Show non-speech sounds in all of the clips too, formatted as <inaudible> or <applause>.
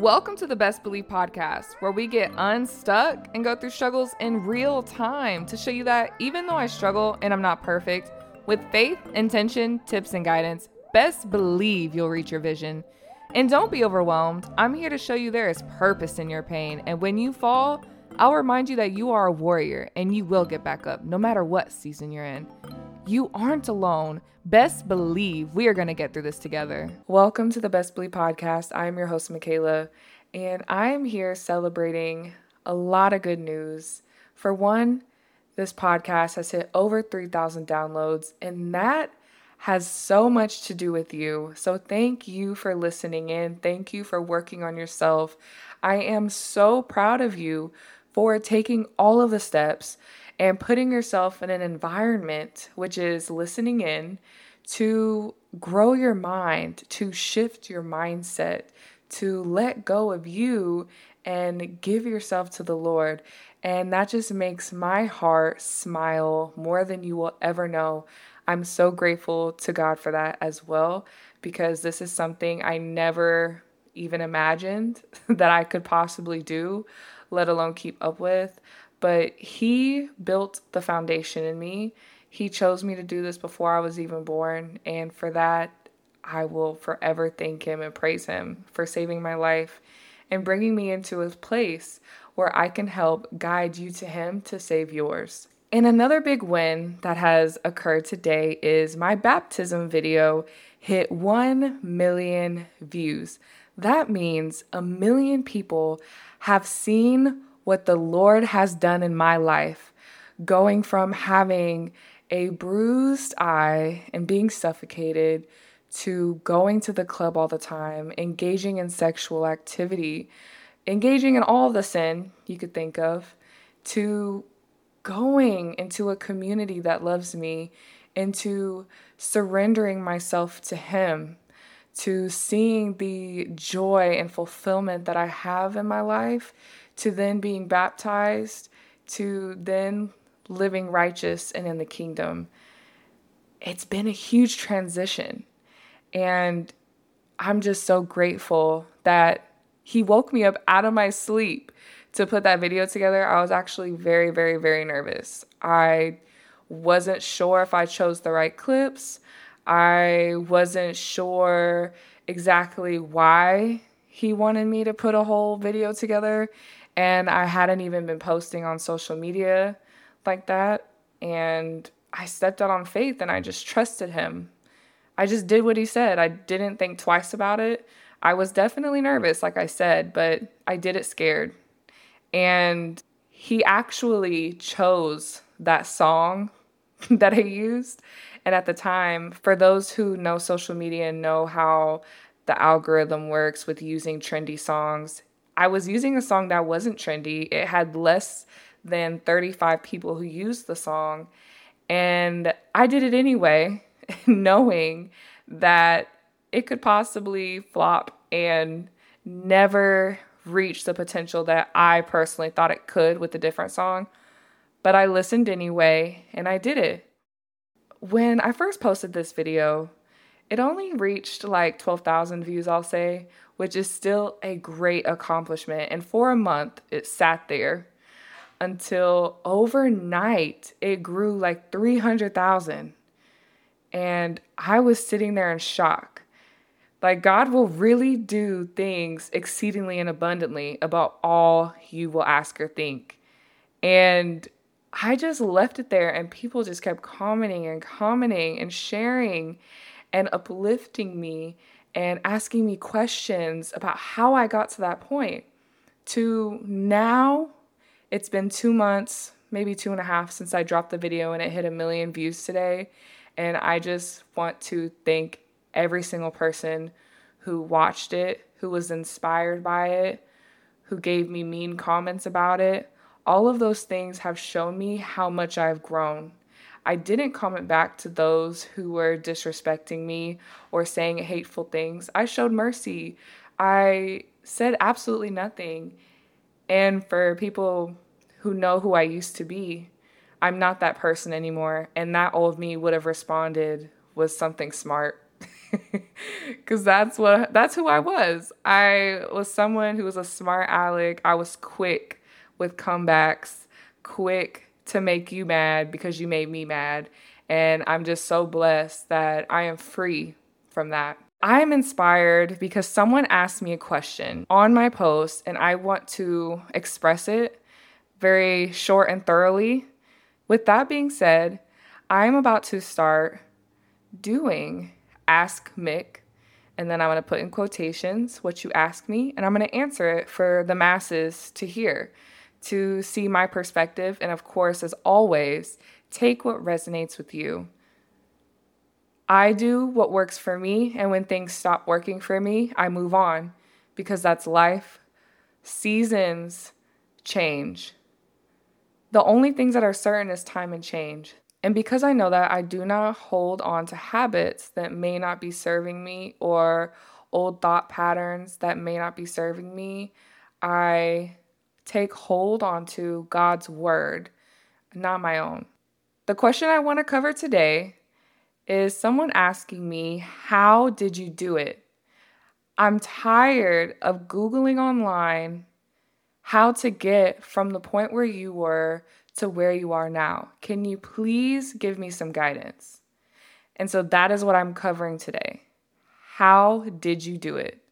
Welcome to the Best Believe podcast, where we get unstuck and go through struggles in real time to show you that even though I struggle and I'm not perfect, with faith, intention, tips, and guidance, best believe you'll reach your vision. And don't be overwhelmed. I'm here to show you there is purpose in your pain. And when you fall, I'll remind you that you are a warrior and you will get back up no matter what season you're in. You aren't alone. Best believe we are going to get through this together. Welcome to the Best Believe podcast. I'm your host, Mikaela, and I am here celebrating a lot of good news. For one, this podcast has hit over 3,000 downloads, and that has so much to do with you. So, thank you for listening in. Thank you for working on yourself. I am so proud of you for taking all of the steps and putting yourself in an environment which is listening in to grow your mind, to shift your mindset, to let go of you and give yourself to the Lord. And that just makes my heart smile more than you will ever know. I'm so grateful to God for that as well, because this is something I never even imagined <laughs> that I could possibly do, let alone keep up with. But He built the foundation in me he chose me to do this before I was even born, and for that, I will forever thank Him and praise Him for saving my life and bringing me into a place where I can help guide you to Him to save yours. And another big win that has occurred today is my baptism video hit 1 million views. That means a million people have seen what the Lord has done in my life, going from having a bruised eye and being suffocated to going to the club all the time, engaging in sexual activity, engaging in all the sin you could think of, to going into a community that loves me, into surrendering myself to Him, to seeing the joy and fulfillment that I have in my life, to then being baptized, to then living righteous and in the kingdom. It's been a huge transition. And I'm just so grateful that he woke me up out of my sleep to put that video together. I was actually very, very, very nervous. I wasn't sure if I chose the right clips. I wasn't sure exactly why he wanted me to put a whole video together. And I hadn't even been posting on social media like that. And I stepped out on faith and I just trusted him. I just did what he said. I didn't think twice about it. I was definitely nervous, like I said, but I did it scared. And he actually chose that song <laughs> that I used. And at the time, for those who know social media and know how the algorithm works with using trendy songs, I was using a song that wasn't trendy. It had less than 35 people who used the song. And I did it anyway, <laughs> knowing that it could possibly flop and never reach the potential that I personally thought it could with a different song. But I listened anyway and I did it. When I first posted this video, it only reached like 12,000 views, I'll say, which is still a great accomplishment. And for a month, it sat there until overnight it grew like 300,000. And I was sitting there in shock. Like, God will really do things exceedingly and abundantly about all you will ask or think. And I just left it there, and people just kept commenting and commenting and sharing and uplifting me and asking me questions about how I got to that point. To now, it's been two months, maybe two and a half since I dropped the video and it hit a million views today. And I just want to thank every single person who watched it, who was inspired by it, who gave me mean comments about it. All of those things have shown me how much I've grown. I didn't comment back to those who were disrespecting me or saying hateful things. I showed mercy. I said absolutely nothing. And for people who know who I used to be, I'm not that person anymore. And that old me would have responded with something smart. <laughs> Cuz that's what that's who I was. I was someone who was a smart aleck. I was quick with comebacks, quick to make you mad because you made me mad. And I'm just so blessed that I am free from that. I am inspired because someone asked me a question on my post and I want to express it very short and thoroughly. With that being said, I'm about to start doing Ask Mik, and then I'm going to put in quotations what you ask me, and I'm going to answer it for the masses to hear, to see my perspective, and of course, as always, take what resonates with you. I do what works for me, and when things stop working for me, I move on because that's life. Seasons change. The only things that are certain is time and change. And because I know that, I do not hold on to habits that may not be serving me or old thought patterns that may not be serving me. I take hold onto God's word, not my own. The question I want to cover today is someone asking me, How did you do it? I'm tired of Googling online how to get from the point where you were to where you are now. Can you please give me some guidance? And so that is what I'm covering today. How did you do it?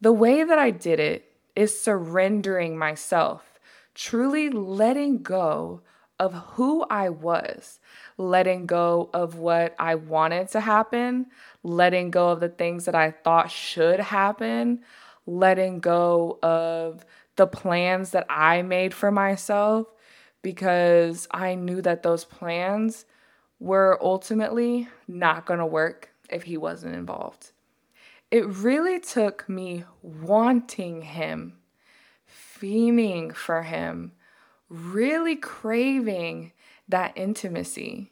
The way that I did it is surrendering myself, truly letting go of who I was, letting go of what I wanted to happen, letting go of the things that I thought should happen, letting go of the plans that I made for myself because I knew that those plans were ultimately not going to work if he wasn't involved. It really took me wanting him, fiending for him, really craving that intimacy.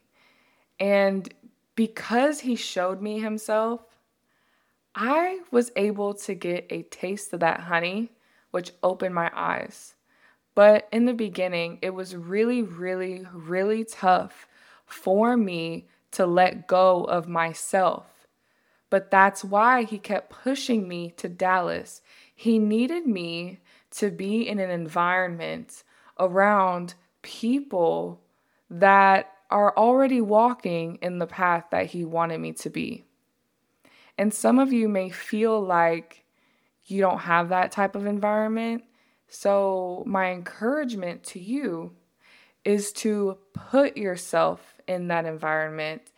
And because he showed me himself, I was able to get a taste of that honey, which opened my eyes. But in the beginning, it was really, really, really tough for me to let go of myself. But that's why he kept pushing me to Dallas. He needed me to be in an environment around people that are already walking in the path that he wanted me to be. And some of you may feel like you don't have that type of environment. So, my encouragement to you is to put yourself in that environment.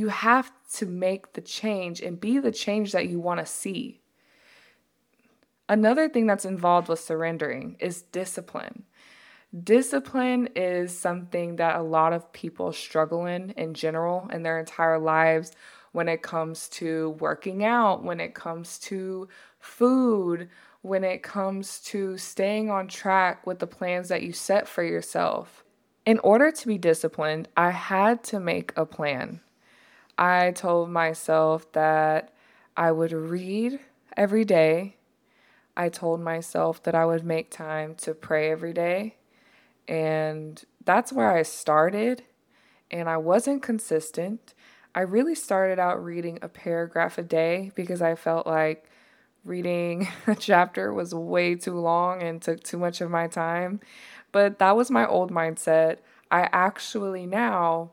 You have to make the change and be the change that you want to see. Another thing that's involved with surrendering is discipline. Discipline is something that a lot of people struggle in in general in their entire lives when it comes to working out, when it comes to food, when it comes to staying on track with the plans that you set for yourself. In order to be disciplined, I had to make a plan. I told myself that I would read every day. I told myself that I would make time to pray every day. And that's where I started. And I wasn't consistent. I really started out reading a paragraph a day because I felt like reading <laughs> a chapter was way too long and took too much of my time. But that was my old mindset. I actually now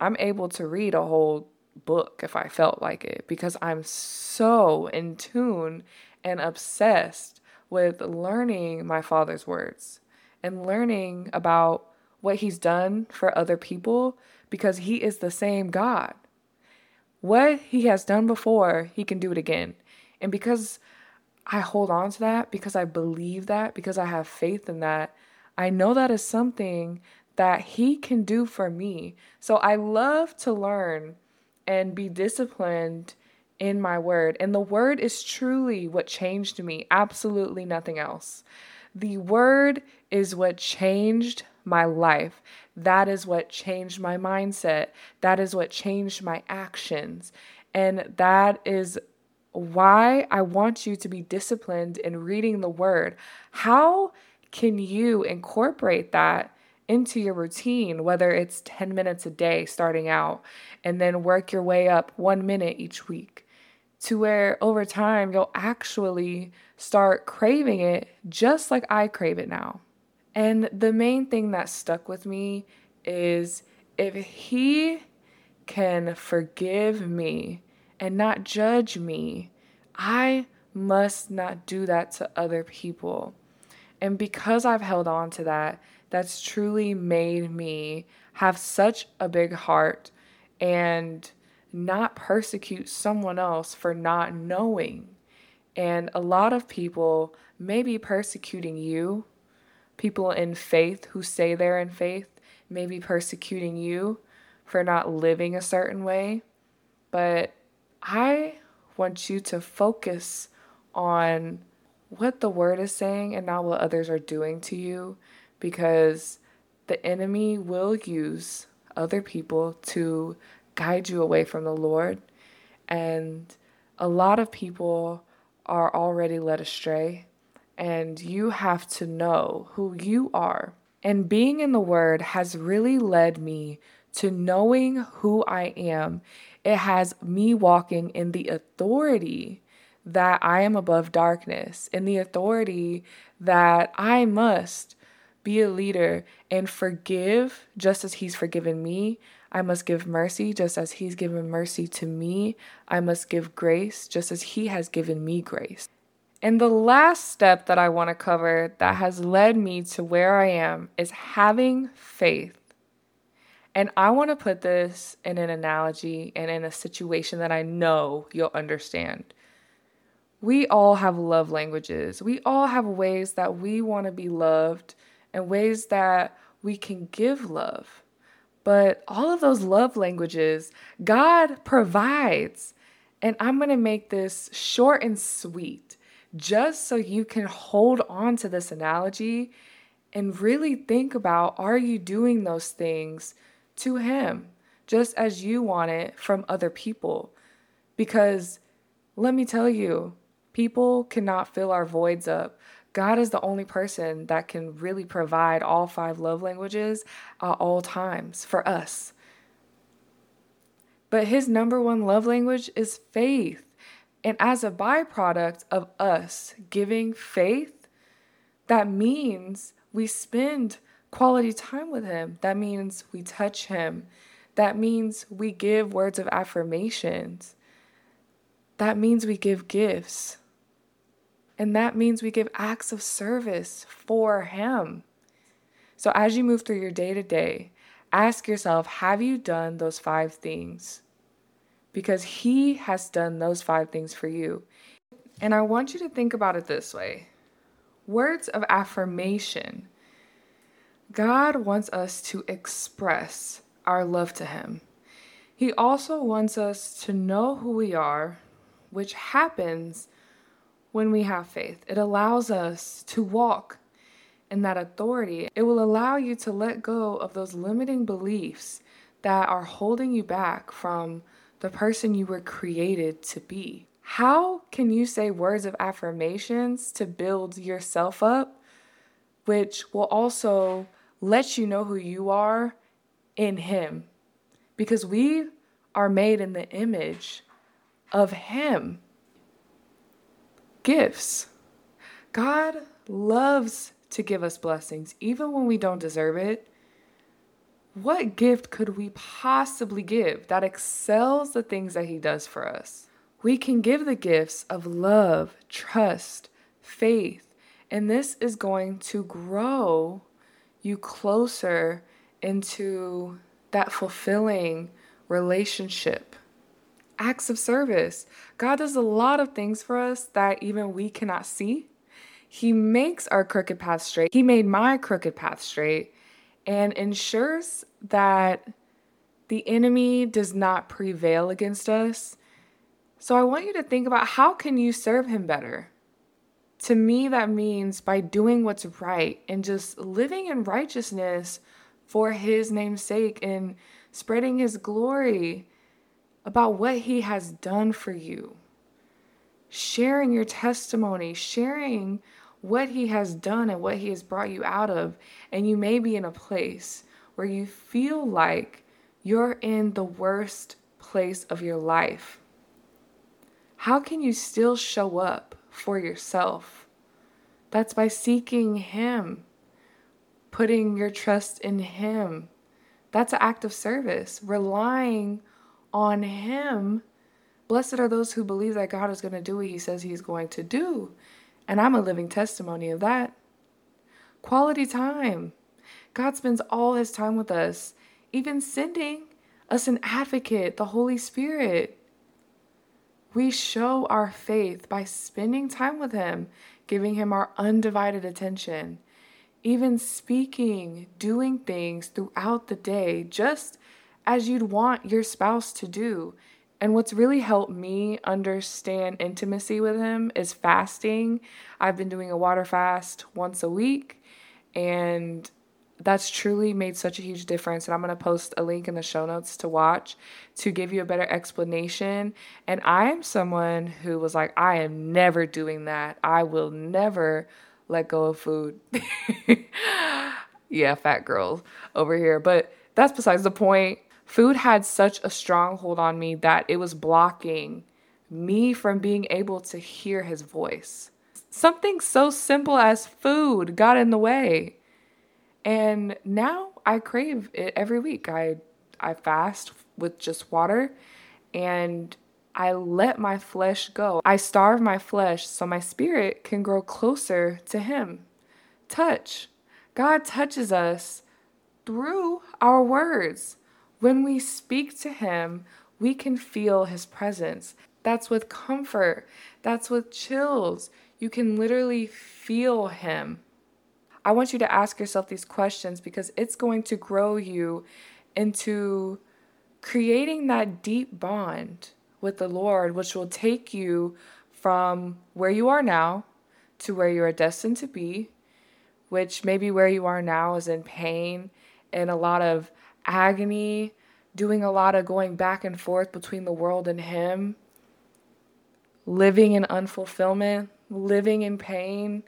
I'm able to read a whole book if I felt like it because I'm so in tune and obsessed with learning my father's words and learning about what he's done for other people because he is the same God. What he has done before, he can do it again. And because I hold on to that, because I believe that, because I have faith in that, I know that is something that he can do for me. So I love to learn and be disciplined in my word. And the word is truly what changed me, absolutely nothing else. The word is what changed my life. That is what changed my mindset. That is what changed my actions. And that is why I want you to be disciplined in reading the word. How can you incorporate that into your routine, whether it's 10 minutes a day starting out, and then work your way up one minute each week to where over time you'll actually start craving it just like I crave it now. And the main thing that stuck with me is if He can forgive me and not judge me, I must not do that to other people. And because I've held on to that, that's truly made me have such a big heart and not persecute someone else for not knowing. And a lot of people may be persecuting you. People in faith who say they're in faith may be persecuting you for not living a certain way. But I want you to focus on what the word is saying and not what others are doing to you because the enemy will use other people to guide you away from the Lord. And a lot of people are already led astray, and you have to know who you are. And being in the Word has really led me to knowing who I am. It has me walking in the authority that I am above darkness, in the authority that I must be a leader and forgive just as He's forgiven me. I must give mercy just as He's given mercy to me. I must give grace just as He has given me grace. And the last step that I want to cover that has led me to where I am is having faith. And I want to put this in an analogy and in a situation that I know you'll understand. We all have love languages. We all have ways that we want to be loved and ways that we can give love. But all of those love languages, God provides. And I'm going to make this short and sweet just so you can hold on to this analogy and really think about are you doing those things to Him just as you want it from other people? Because let me tell you, people cannot fill our voids up. God is the only person that can really provide all five love languages at all times for us. But his number one love language is faith. And as a byproduct of us giving faith, that means we spend quality time with him. That means we touch him. That means we give words of affirmations. That means we give gifts. And that means we give acts of service for Him. So as you move through your day to day, ask yourself have you done those five things? Because He has done those five things for you. And I want you to think about it this way words of affirmation. God wants us to express our love to Him. He also wants us to know who we are, which happens when we have faith. It allows us to walk in that authority. It will allow you to let go of those limiting beliefs that are holding you back from the person you were created to be. How can you say words of affirmations to build yourself up, which will also let you know who you are in Him? Because we are made in the image of Him gifts. God loves to give us blessings, even when we don't deserve it. What gift could we possibly give that excels the things that He does for us? We can give the gifts of love, trust, faith, and this is going to grow you closer into that fulfilling relationship acts of service. God does a lot of things for us that even we cannot see. He makes our crooked path straight. He made my crooked path straight and ensures that the enemy does not prevail against us. So I want you to think about how can you serve him better? To me that means by doing what's right and just living in righteousness for his name's sake and spreading his glory about what He has done for you, sharing your testimony, sharing what He has done and what He has brought you out of. And you may be in a place where you feel like you're in the worst place of your life. How can you still show up for yourself? That's by seeking Him, putting your trust in Him. That's an act of service, relying on Him. Blessed are those who believe that God is going to do what He says He's going to do. And I'm a living testimony of that. Quality time. God spends all His time with us, even sending us an advocate, the Holy Spirit. We show our faith by spending time with Him, giving Him our undivided attention, even speaking, doing things throughout the day, just as you'd want your spouse to do. And what's really helped me understand intimacy with him is fasting. I've been doing a water fast once a week, and that's truly made such a huge difference. And I'm going to post a link in the show notes to watch to give you a better explanation. And I'm someone who was like, I am never doing that. I will never let go of food. <laughs> yeah, fat girl over here. But that's besides the point. Food had such a strong hold on me that it was blocking me from being able to hear his voice. Something so simple as food got in the way. And now I crave it every week. I I fast with just water and I let my flesh go. I starve my flesh so my spirit can grow closer to him. Touch. God touches us through our words. When we speak to him, we can feel his presence. That's with comfort. That's with chills. You can literally feel him. I want you to ask yourself these questions because it's going to grow you into creating that deep bond with the Lord, which will take you from where you are now to where you are destined to be, which maybe where you are now is in pain and a lot of agony, doing a lot of going back and forth between the world and Him, living in unfulfillment, living in pain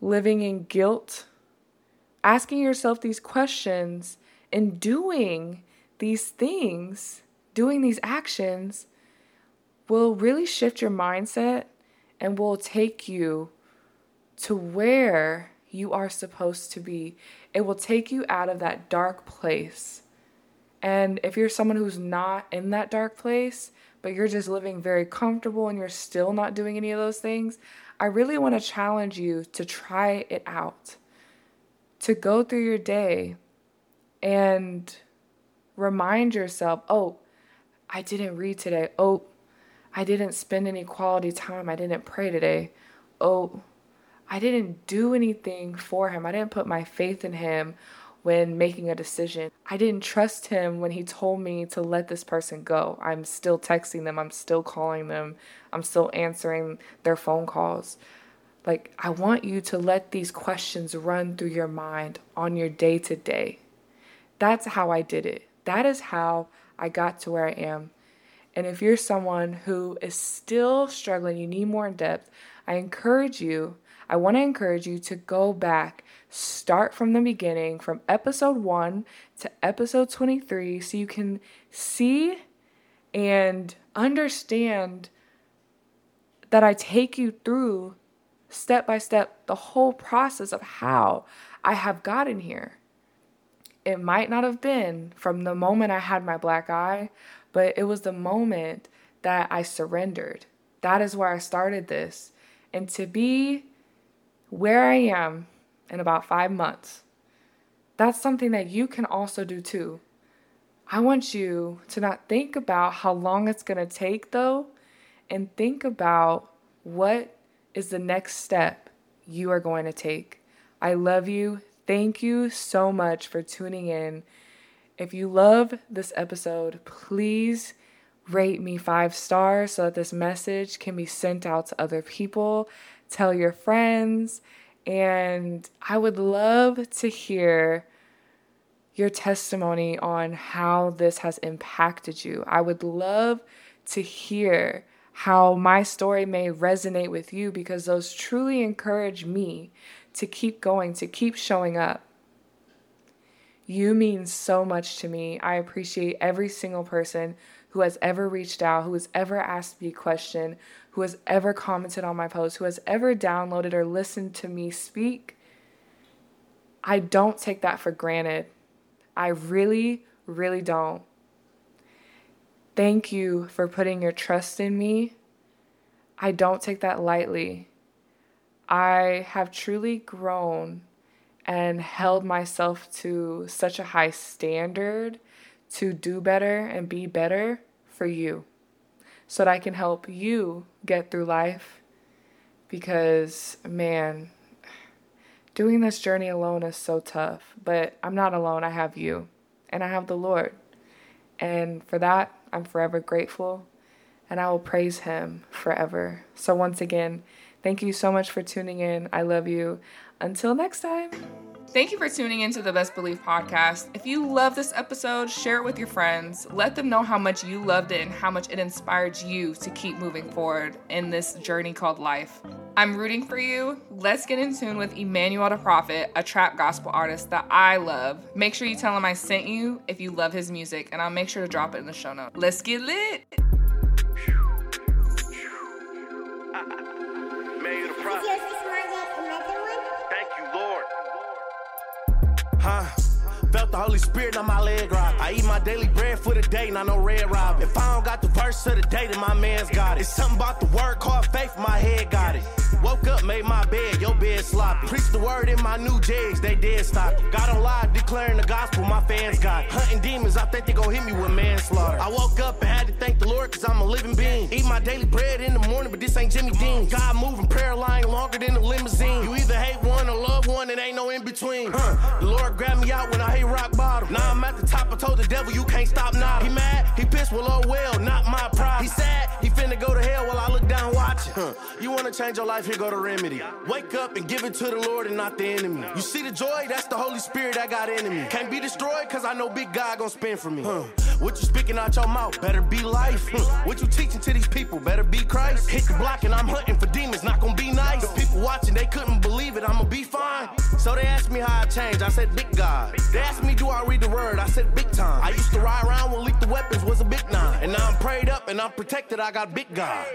living in guilt, asking yourself these questions and doing these things, doing these actions will really shift your mindset and will take you to where you are supposed to be. It will take you out of that dark place. And if you're someone who's not in that dark place, but you're just living very comfortable and you're still not doing any of those things, I really want to challenge you to try it out, to go through your day and remind yourself, oh, I didn't read today. Oh, I didn't spend any quality time. I didn't pray today. Oh, I didn't do anything for him. I didn't put my faith in him when making a decision. I didn't trust him when he told me to let this person go. I'm still texting them, I'm still calling them, I'm still answering their phone calls. Like, I want you to let these questions run through your mind on your day to day. That's how I did it. That is how I got to where I am. And if you're someone who is still struggling, you need more in depth, I encourage you, I want to encourage you to go back Start from the beginning, from episode 1 to episode 23, so you can see and understand that I take you through step by step the whole process of how I have gotten here. It might not have been from the moment I had my black eye, but it was the moment that I surrendered. That is where I started this. And to be where I am in about five months. That's something that you can also do too. I want you to not think about how long it's going to take though, and think about what is the next step you are going to take. I love you. Thank you so much for tuning in. If you love this episode, please rate me five stars so that this message can be sent out to other people. Tell your friends and I would love to hear your testimony on how this has impacted you. I would love to hear how my story may resonate with you because those truly encourage me to keep going, to keep showing up. You mean so much to me. I appreciate every single person who has ever reached out, who has ever asked me a question, who has ever commented on my post, who has ever downloaded or listened to me speak. I don't take that for granted. I really, really don't. Thank you for putting your trust in me. I don't take that lightly. I have truly grown and held myself to such a high standard to do better and be better for you so that I can help you get through life. Because, man, doing this journey alone is so tough. But I'm not alone, I have you, and I have the Lord. And for that, I'm forever grateful, and I will praise Him forever. So, once again, thank you so much for tuning in. I love you. Until next time. Thank you for tuning into the Best Believe podcast. If you love this episode, share it with your friends. Let them know how much you loved it and how much it inspired you to keep moving forward in this journey called life. I'm rooting for you. Let's get in tune with Emmanuel the Prophet, a trap gospel artist that I love. Make sure you tell him I sent you if you love his music, and I'll make sure to drop it in the show notes. Let's get lit. Huh? Felt the Holy Spirit on my leg rock. I eat my daily bread for the day, not no red rob. If I don't got the verse of the day, then my man's got it. It's something about the word called faith, my head got it. Woke up, made my bed, your bed sloppy. Preach the word in my new jigs, they dead stop. Got on live declaring the gospel, my fans got. it. Hunting demons, I think they gon' hit me with manslaughter. I woke up and had to thank the Lord, cause I'm a living being. Eat my daily bread in the morning, but this ain't Jimmy Dean. God moving, prayer line longer than the limousine. You either hate one or love one, it ain't no in between. Huh. The Lord grabbed me out when I hit rock bottom. Now I'm at the top, I told the devil, you can't stop now. He mad, he pissed, well, oh well, not my pride. He sad, he finna go to hell while I look down watching. Huh. You wanna change your life, here go the remedy. Wake up and give it to the Lord and not the enemy. You see the joy, that's the Holy Spirit that got in me. Can't be destroyed, cause I know big God gon' spend for me. Huh. What you speaking out your mouth, better be life. Huh. What you teaching to these people, better be Christ. Hit the block and I'm hunting for demons, not gonna be nice. The people watching, they couldn't believe it, I'ma be fine. So they asked me how I changed, I said big God. They asked me do I read the word, I said big time. I used to ride around when lethal weapons was a big nine. And now I'm prayed up and I'm protected, I got big God.